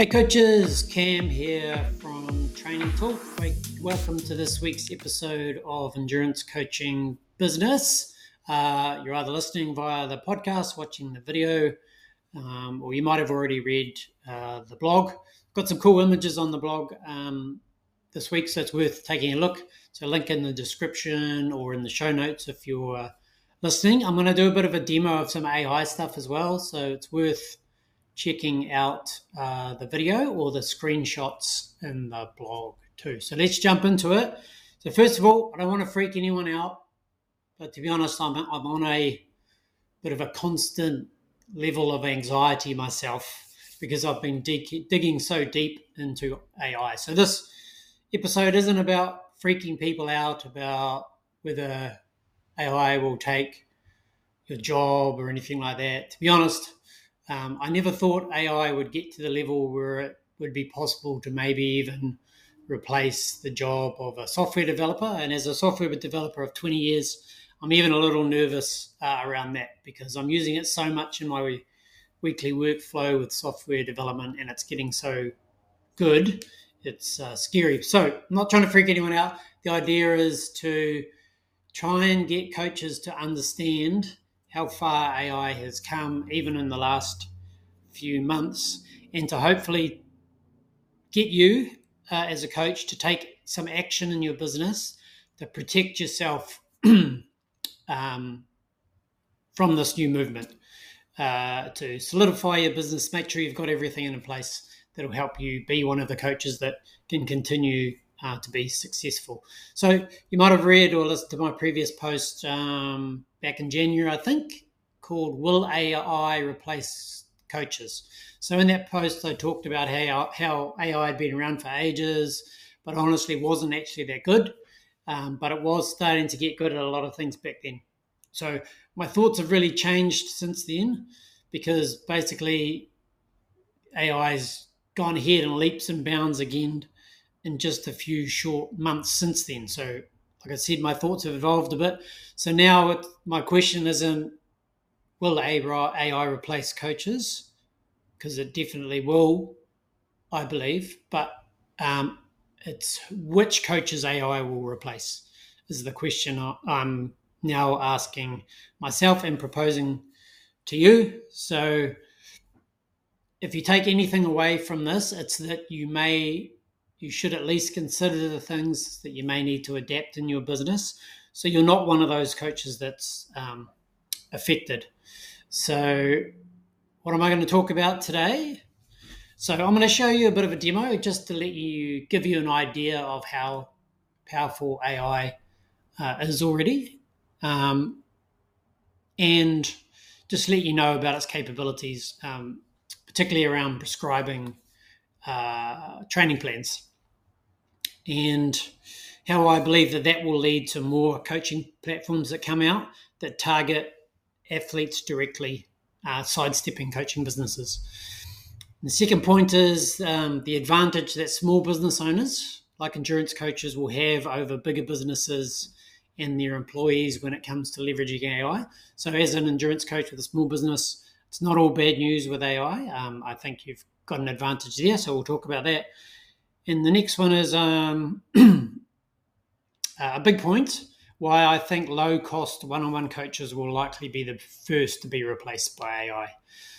Hey coaches, Cam here from Training Tilt. Welcome to this week's episode of Endurance Coaching Business. Uh, you're either listening via the podcast, watching the video, um, or you might have already read uh, the blog. Got some cool images on the blog um, this week, so it's worth taking a look. So, link in the description or in the show notes if you're listening. I'm going to do a bit of a demo of some AI stuff as well, so it's worth checking out uh, the video or the screenshots in the blog too. So let's jump into it. So first of all, I don't want to freak anyone out, but to be honest, I'm, I'm on a bit of a constant level of anxiety myself because I've been dig- digging so deep into AI. So this episode isn't about freaking people out about whether AI will take your job or anything like that. To be honest, um, I never thought AI would get to the level where it would be possible to maybe even replace the job of a software developer. And as a software developer of 20 years, I'm even a little nervous uh, around that because I'm using it so much in my weekly workflow with software development and it's getting so good. It's uh, scary. So, I'm not trying to freak anyone out. The idea is to try and get coaches to understand how far AI has come, even in the last few months, and to hopefully get you uh, as a coach to take some action in your business to protect yourself um, from this new movement, uh, to solidify your business, make sure you've got everything in place that'll help you be one of the coaches that can continue uh, to be successful. So you might have read or listened to my previous post um, back in January, I think, called "Will AI Replace Coaches?" So in that post, I talked about how how AI had been around for ages, but honestly wasn't actually that good. Um, but it was starting to get good at a lot of things back then. So my thoughts have really changed since then, because basically AI's gone ahead and leaps and bounds again in just a few short months since then. So, like I said, my thoughts have evolved a bit. So now it, my question isn't will AI replace coaches? Because it definitely will, I believe. But um, it's which coaches AI will replace is the question I'm now asking myself and proposing to you. So if you take anything away from this, it's that you may you should at least consider the things that you may need to adapt in your business. So you're not one of those coaches that's um, affected. So, what am I going to talk about today? So, I'm going to show you a bit of a demo just to let you give you an idea of how powerful AI uh, is already, um, and just let you know about its capabilities, um, particularly around prescribing uh, training plans and how I believe that that will lead to more coaching platforms that come out that target athletes directly, uh, sidestepping coaching businesses. And the second point is um, the advantage that small business owners, like endurance coaches, will have over bigger businesses and their employees when it comes to leveraging AI. So, as an endurance coach with a small business, it's not all bad news with AI. Um, I think you've got an advantage there. So, we'll talk about that. And the next one is um, a big point why I think low cost one on one coaches will likely be the first to be replaced by AI.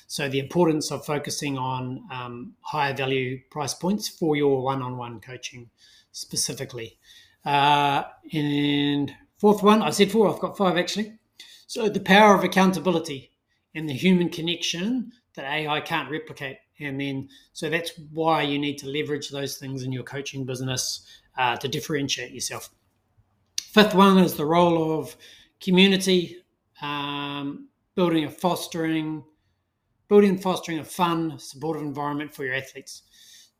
So, the importance of focusing on um, higher value price points for your one on one coaching specifically. Uh, and fourth one, I said four, I've got five actually. So, the power of accountability and the human connection that AI can't replicate. And then, so that's why you need to leverage those things in your coaching business uh, to differentiate yourself. Fifth one is the role of community, um, building a fostering, building and fostering a fun, supportive environment for your athletes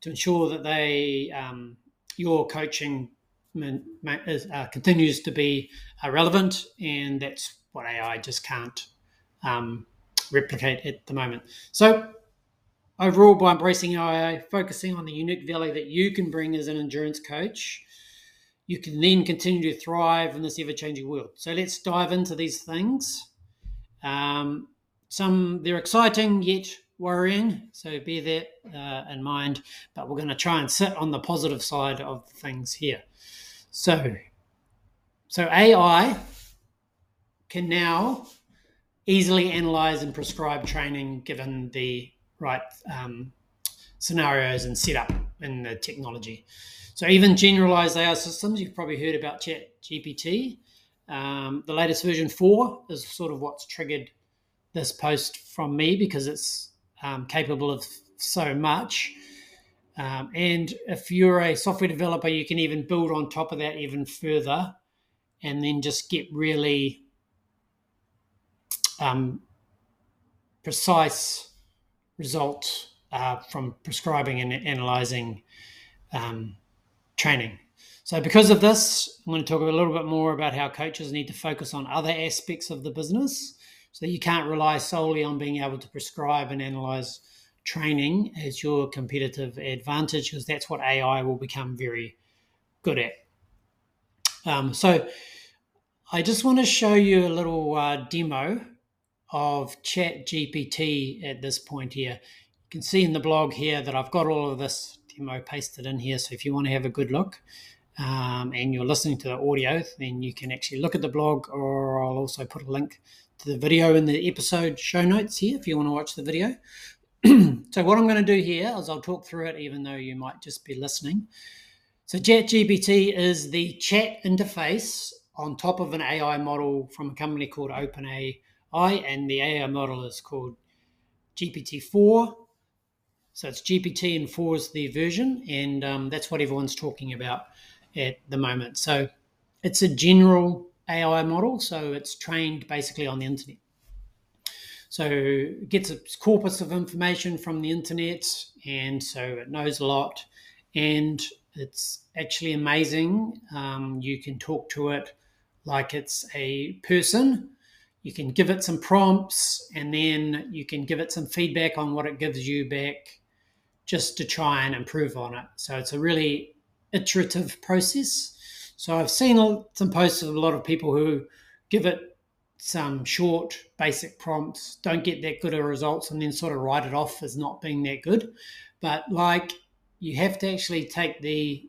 to ensure that they, um, your coaching uh, continues to be uh, relevant, and that's what AI just can't um, replicate at the moment. So overall, by embracing AI, focusing on the unique value that you can bring as an endurance coach, you can then continue to thrive in this ever changing world. So let's dive into these things. Um, some they're exciting, yet worrying, so bear that uh, in mind. But we're going to try and sit on the positive side of things here. So, so AI can now easily analyze and prescribe training given the right um, scenarios and setup in the technology. So even generalized AI systems, you've probably heard about Chat GPT. Um, the latest version four is sort of what's triggered this post from me because it's um, capable of so much. Um, and if you're a software developer, you can even build on top of that even further and then just get really um, precise results uh, from prescribing and analyzing um, training. So, because of this, I'm going to talk a little bit more about how coaches need to focus on other aspects of the business so you can't rely solely on being able to prescribe and analyze training as your competitive advantage because that's what AI will become very good at. Um, so, I just want to show you a little uh, demo of Chat GPT at this point here. You can see in the blog here that I've got all of this demo pasted in here. So if you want to have a good look um, and you're listening to the audio, then you can actually look at the blog or I'll also put a link to the video in the episode show notes here if you want to watch the video. so what I'm going to do here is I'll talk through it even though you might just be listening. So ChatGPT is the chat interface on top of an AI model from a company called OpenAI, and the AI model is called GPT-4. So it's GPT and 4 is the version, and um, that's what everyone's talking about at the moment. So it's a general AI model, so it's trained basically on the internet. So it gets a corpus of information from the internet, and so it knows a lot. And it's actually amazing. Um, you can talk to it like it's a person. You can give it some prompts, and then you can give it some feedback on what it gives you back just to try and improve on it. So it's a really iterative process. So I've seen some posts of a lot of people who give it some short, basic prompts, don't get that good of results, and then sort of write it off as not being that good. But like you have to actually take the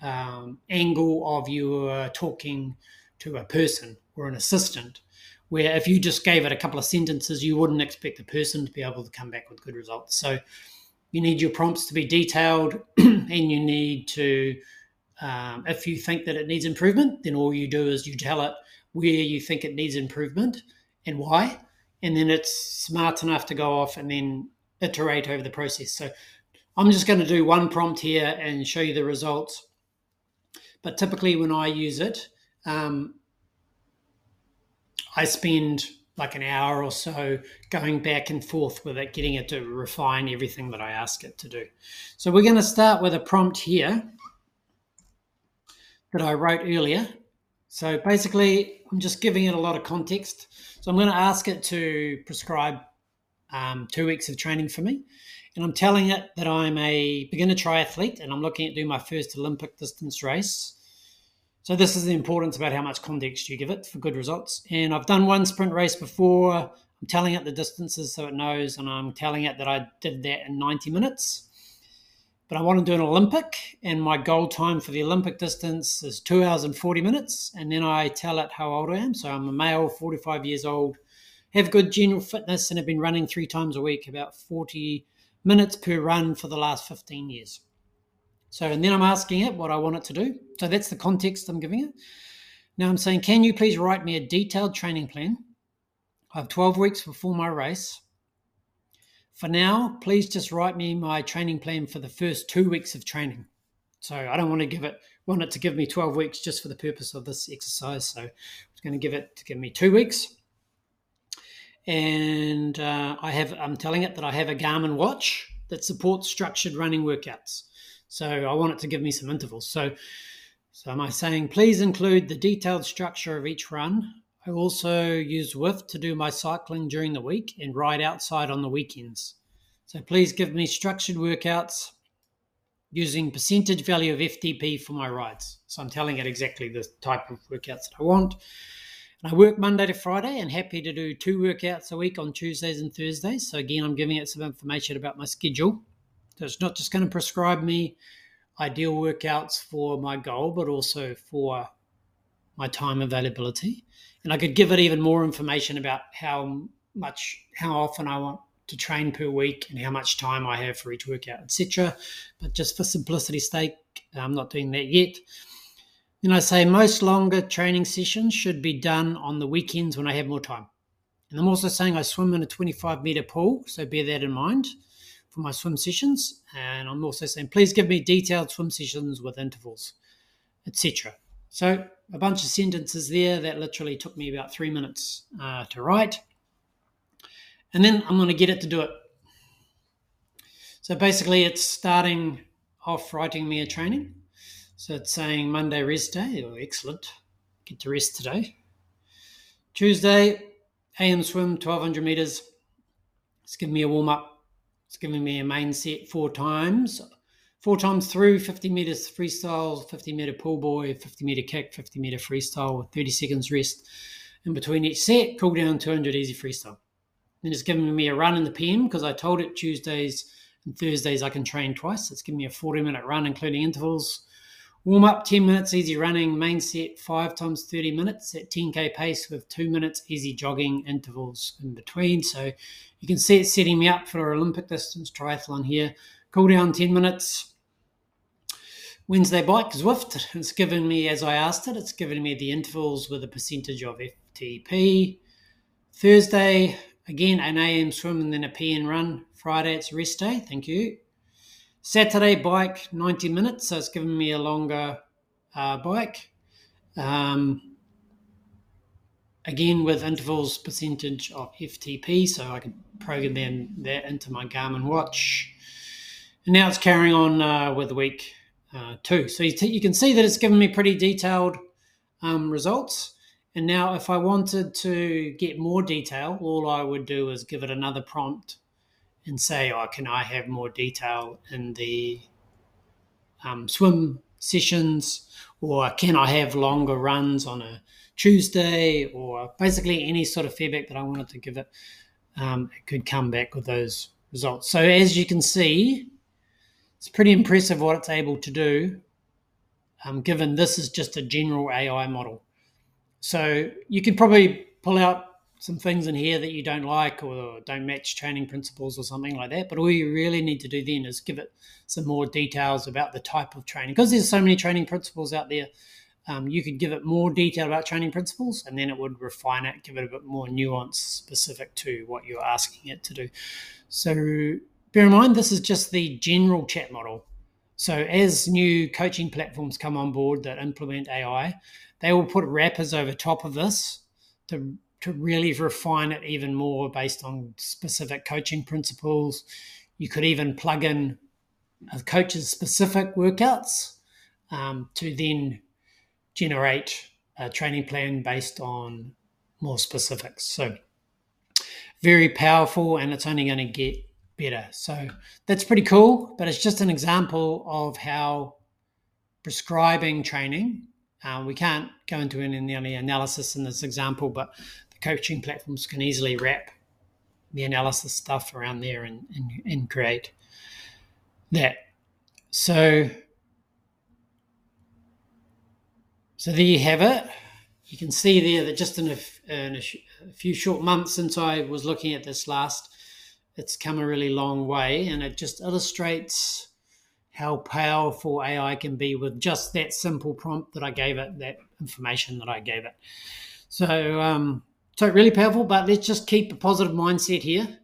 um, angle of you are talking to a person or an assistant, where if you just gave it a couple of sentences, you wouldn't expect the person to be able to come back with good results. So you need your prompts to be detailed and you need to um, if you think that it needs improvement then all you do is you tell it where you think it needs improvement and why and then it's smart enough to go off and then iterate over the process so i'm just going to do one prompt here and show you the results but typically when i use it um, i spend like an hour or so going back and forth with it, getting it to refine everything that I ask it to do. So we're going to start with a prompt here that I wrote earlier. So basically, I'm just giving it a lot of context. So I'm going to ask it to prescribe um, two weeks of training for me. And I'm telling it that I'm a beginner triathlete and I'm looking at doing my first Olympic distance race. So this is the importance about how much context you give it for good results. And I've done one sprint race before. I'm telling it the distances so it knows, and I'm telling it that I did that in 90 minutes. But I want to do an Olympic, and my goal time for the Olympic distance is two hours and 40 minutes. And then I tell it how old I am. So I'm a male, 45 years old, have good general fitness, and have been running three times a week, about 40 minutes per run for the last 15 years. So, and then I'm asking it what I want it to do. So that's the context I'm giving it. Now I'm saying, can you please write me a detailed training plan? I have 12 weeks before my race. For now, please just write me my training plan for the first two weeks of training. So I don't want to give it want it to give me 12 weeks just for the purpose of this exercise. So I'm going to give it to give me two weeks. And uh, I have I'm telling it that I have a Garmin watch that supports structured running workouts. So I want it to give me some intervals. So, so am I saying please include the detailed structure of each run? I also use Zwift to do my cycling during the week and ride outside on the weekends. So please give me structured workouts using percentage value of FTP for my rides. So I'm telling it exactly the type of workouts that I want. And I work Monday to Friday and happy to do two workouts a week on Tuesdays and Thursdays. So, again, I'm giving it some information about my schedule. It's not just going to prescribe me ideal workouts for my goal, but also for my time availability. And I could give it even more information about how much, how often I want to train per week and how much time I have for each workout, etc. But just for simplicity's sake, I'm not doing that yet. And I say most longer training sessions should be done on the weekends when I have more time. And I'm also saying I swim in a 25 meter pool, so bear that in mind for my swim sessions. And I'm also saying please give me detailed swim sessions with intervals, etc. So a bunch of sentences there that literally took me about three minutes uh, to write. And then I'm going to get it to do it. So basically, it's starting off writing me a training. So it's saying Monday rest day. Oh, excellent. Get to rest today. Tuesday, AM swim, 1200 meters. It's giving me a warm up. It's giving me a main set four times. Four times through 50 meters freestyle, 50 meter pull buoy, 50 meter kick, 50 meter freestyle with 30 seconds rest in between each set. Cool down 200 easy freestyle. Then it's giving me a run in the PM because I told it Tuesdays and Thursdays I can train twice. It's giving me a 40 minute run, including intervals. Warm up 10 minutes, easy running, main set 5 times 30 minutes at 10k pace with 2 minutes easy jogging intervals in between. So you can see it's setting me up for Olympic distance triathlon here. Cool down 10 minutes. Wednesday bike Zwift. It's given me, as I asked it, it's given me the intervals with a percentage of FTP. Thursday, again, an AM swim and then a PN run. Friday, it's rest day. Thank you. Saturday bike, 90 minutes, so it's given me a longer uh, bike. Um, again, with intervals percentage of FTP, so I can program that into my Garmin watch. And now it's carrying on uh, with week uh, two. So you, t- you, can see that it's given me pretty detailed um, results. And now, if I wanted to get more detail, all I would do is give it another prompt and say, oh, can I have more detail in the um, swim sessions? Or can I have longer runs on a Tuesday? Or basically any sort of feedback that I wanted to give it, um, it could come back with those results. So as you can see, it's pretty impressive what it's able to do, um, given this is just a general AI model. So you could probably pull out some things in here that you don't like or don't match training principles or something like that. But all you really need to do then is give it some more details about the type of training because there's so many training principles out there. Um, you could give it more detail about training principles and then it would refine it, give it a bit more nuance specific to what you're asking it to do. So bear in mind, this is just the general chat model. So as new coaching platforms come on board that implement AI, they will put wrappers over top of this to to really refine it even more based on specific coaching principles. You could even plug in a coach's specific workouts um, to then generate a training plan based on more specifics. So, very powerful, and it's only going to get better. So, that's pretty cool, but it's just an example of how prescribing training. Uh, we can't go into any analysis in this example, but coaching platforms can easily wrap the analysis stuff around there and, and, and create that. So, so there you have it. You can see there that just in a, in a, a few short months since I was looking at this last, it's come a really long way, and it just illustrates how powerful AI can be with just that simple prompt that I gave it, that information that I gave it. So, um, so really powerful, but let's just keep a positive mindset here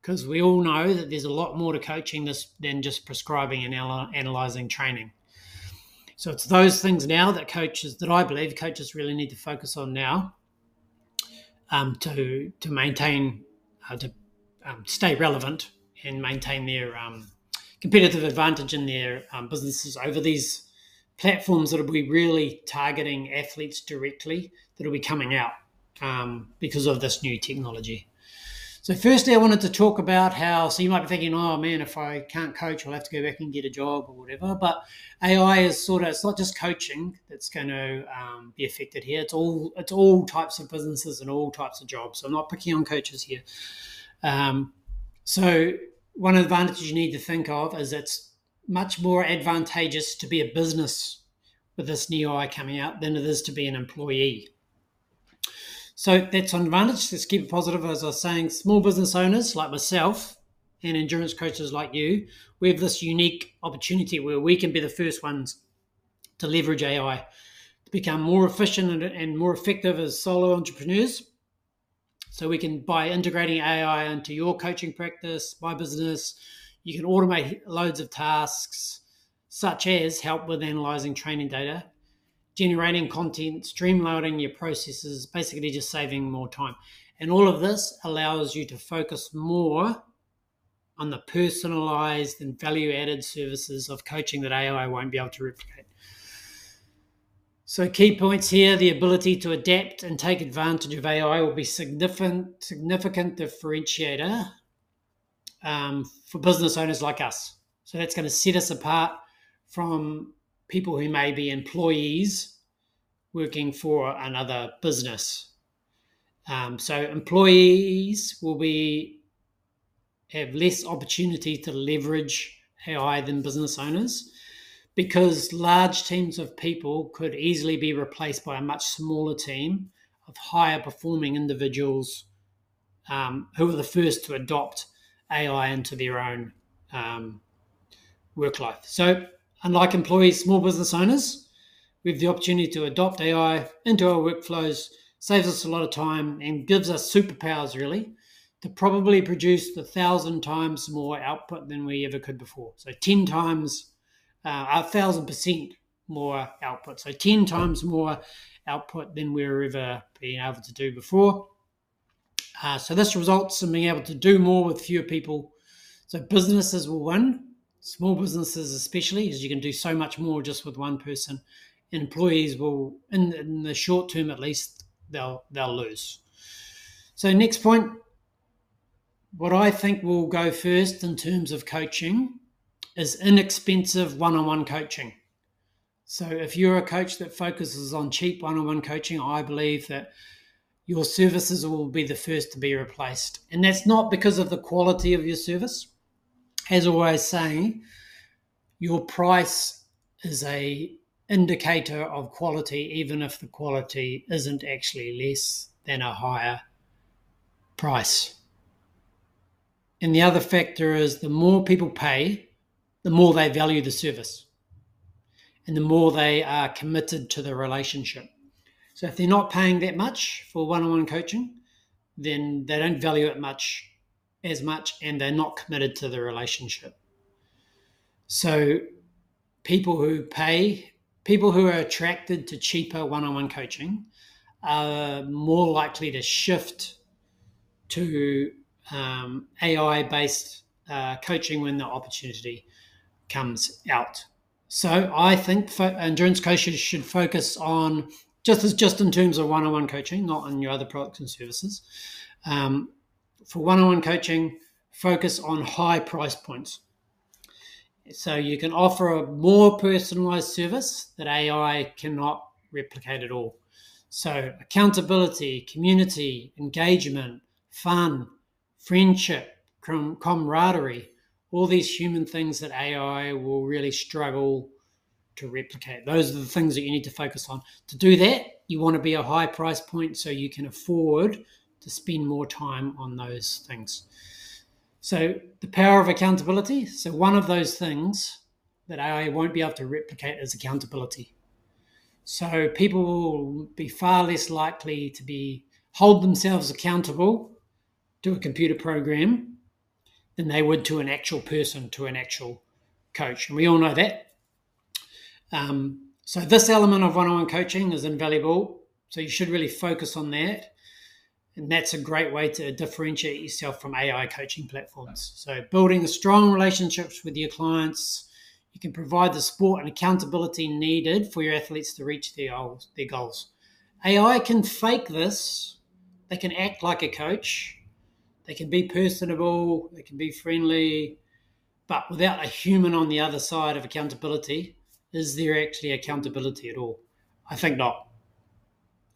because we all know that there's a lot more to coaching this than just prescribing and analyzing training. So it's those things now that coaches, that I believe coaches really need to focus on now um, to to maintain, uh, to um, stay relevant and maintain their um, competitive advantage in their um, businesses over these platforms that will be really targeting athletes directly that will be coming out um, because of this new technology. So, firstly, I wanted to talk about how. So, you might be thinking, "Oh man, if I can't coach, I'll have to go back and get a job or whatever." But AI is sort of it's not just coaching that's going to um, be affected here. It's all it's all types of businesses and all types of jobs. So, I'm not picking on coaches here. Um, so, one advantage you need to think of is it's much more advantageous to be a business with this new AI coming out than it is to be an employee. So that's an advantage. Let's keep it positive. As I was saying, small business owners like myself and endurance coaches like you, we have this unique opportunity where we can be the first ones to leverage AI to become more efficient and more effective as solo entrepreneurs. So we can, by integrating AI into your coaching practice, my business, you can automate loads of tasks, such as help with analyzing training data generating content, streamlining your processes, basically just saving more time. And all of this allows you to focus more on the personalized and value added services of coaching that AI won't be able to replicate. So, key points here the ability to adapt and take advantage of AI will be significant, significant differentiator um, for business owners like us. So, that's going to set us apart from people who may be employees working for another business. Um, so employees will be have less opportunity to leverage AI than business owners because large teams of people could easily be replaced by a much smaller team of higher performing individuals um, who are the first to adopt AI into their own um, work life. So Unlike employees, small business owners, we have the opportunity to adopt AI into our workflows, saves us a lot of time, and gives us superpowers really to probably produce a thousand times more output than we ever could before. So 10 times, uh, a thousand percent more output. So 10 times more output than we were ever being able to do before. Uh, so this results in being able to do more with fewer people. So businesses will win small businesses especially as you can do so much more just with one person. Employees will in, in the short term at least they'll they'll lose. So next point what i think will go first in terms of coaching is inexpensive one-on-one coaching. So if you're a coach that focuses on cheap one-on-one coaching i believe that your services will be the first to be replaced. And that's not because of the quality of your service as always saying, your price is a indicator of quality, even if the quality isn't actually less than a higher price. And the other factor is the more people pay, the more they value the service and the more they are committed to the relationship. So if they're not paying that much for one on one coaching, then they don't value it much as much and they're not committed to the relationship. So, people who pay, people who are attracted to cheaper one on one coaching are more likely to shift to um, AI based uh, coaching when the opportunity comes out. So, I think fo- endurance coaches should focus on just as just in terms of one on one coaching, not on your other products and services. Um, for one on one coaching, focus on high price points. So you can offer a more personalized service that AI cannot replicate at all. So accountability, community, engagement, fun, friendship, com- camaraderie, all these human things that AI will really struggle to replicate. Those are the things that you need to focus on. To do that, you want to be a high price point so you can afford to spend more time on those things. So, the power of accountability. So, one of those things that AI won't be able to replicate is accountability. So, people will be far less likely to be hold themselves accountable to a computer program than they would to an actual person, to an actual coach. And we all know that. Um, so, this element of one on one coaching is invaluable. So, you should really focus on that. And that's a great way to differentiate yourself from AI coaching platforms. So, building strong relationships with your clients, you can provide the support and accountability needed for your athletes to reach their goals. Their goals. AI can fake this, they can act like a coach, They can be personable, they can be friendly, but without a human on the other side of accountability, is there actually accountability at all? I think not.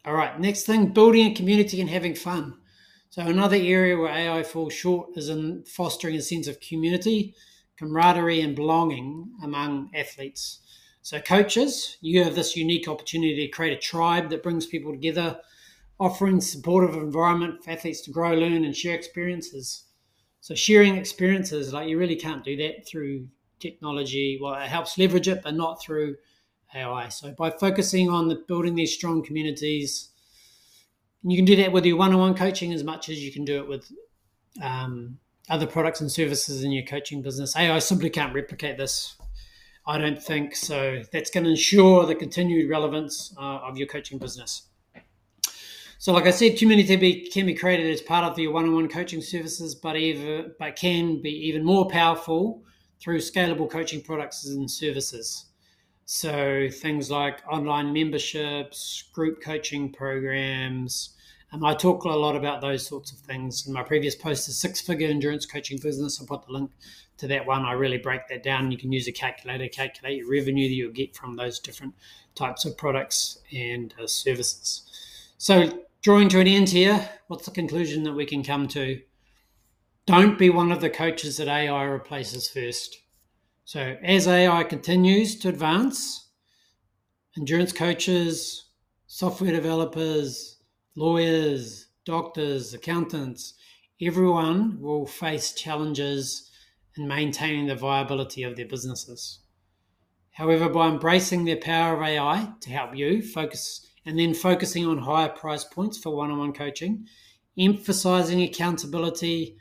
All right, next thing building a community and having fun. So, another area where AI falls short is in fostering a sense of community, camaraderie, and belonging among athletes. So, coaches, you have this unique opportunity to create a tribe that brings people together, offering supportive environment for athletes to grow, learn, and share experiences. So, sharing experiences, like you really can't do that through technology. Well, it helps leverage it, but not through AI. So by focusing on the, building these strong communities, you can do that with your one-on-one coaching as much as you can do it with um, other products and services in your coaching business. AI simply can't replicate this. I don't think so. That's going to ensure the continued relevance uh, of your coaching business. So, like I said, community can be created as part of your one-on-one coaching services, but even but can be even more powerful through scalable coaching products and services. So things like online memberships, group coaching programs. Um, I talk a lot about those sorts of things in my previous post, the six figure endurance coaching business. I'll put the link to that one. I really break that down. You can use a calculator, calculate your revenue that you'll get from those different types of products and uh, services. So, drawing to an end here, what's the conclusion that we can come to? Don't be one of the coaches that AI replaces first. So, as AI continues to advance, endurance coaches, software developers, lawyers, doctors, accountants, everyone will face challenges in maintaining the viability of their businesses. However, by embracing the power of AI to help you focus and then focusing on higher price points for one on one coaching, emphasizing accountability,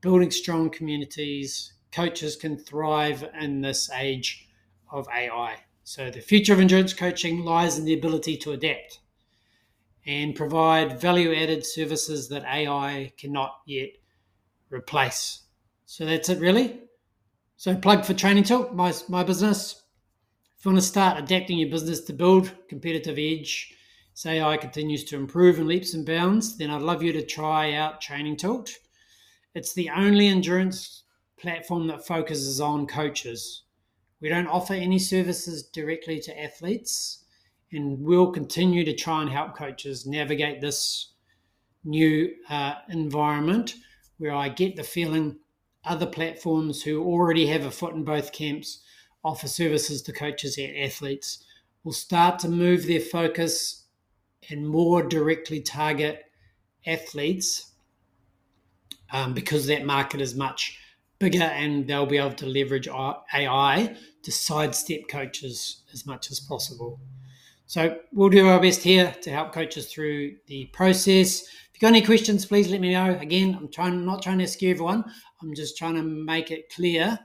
building strong communities, coaches can thrive in this age of AI. So, the future of endurance coaching lies in the ability to adapt and provide value added services that AI cannot yet replace. So, that's it, really. So, plug for Training Tilt, my, my business. If you want to start adapting your business to build competitive edge, as AI continues to improve in leaps and bounds, then I'd love you to try out Training Tilt. It's the only endurance platform that focuses on coaches. We don't offer any services directly to athletes, and we'll continue to try and help coaches navigate this new uh, environment where I get the feeling other platforms who already have a foot in both camps offer services to coaches and athletes will start to move their focus and more directly target athletes um, because that market is much bigger and they'll be able to leverage AI to sidestep coaches as much as possible. So we'll do our best here to help coaches through the process. If you've got any questions, please let me know. Again, I'm trying not trying to scare everyone. I'm just trying to make it clear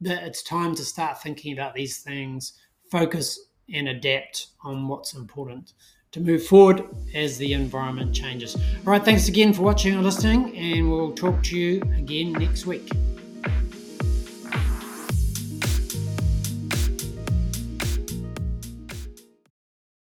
that it's time to start thinking about these things, focus and adapt on what's important to move forward as the environment changes. All right, thanks again for watching and listening, and we'll talk to you again next week.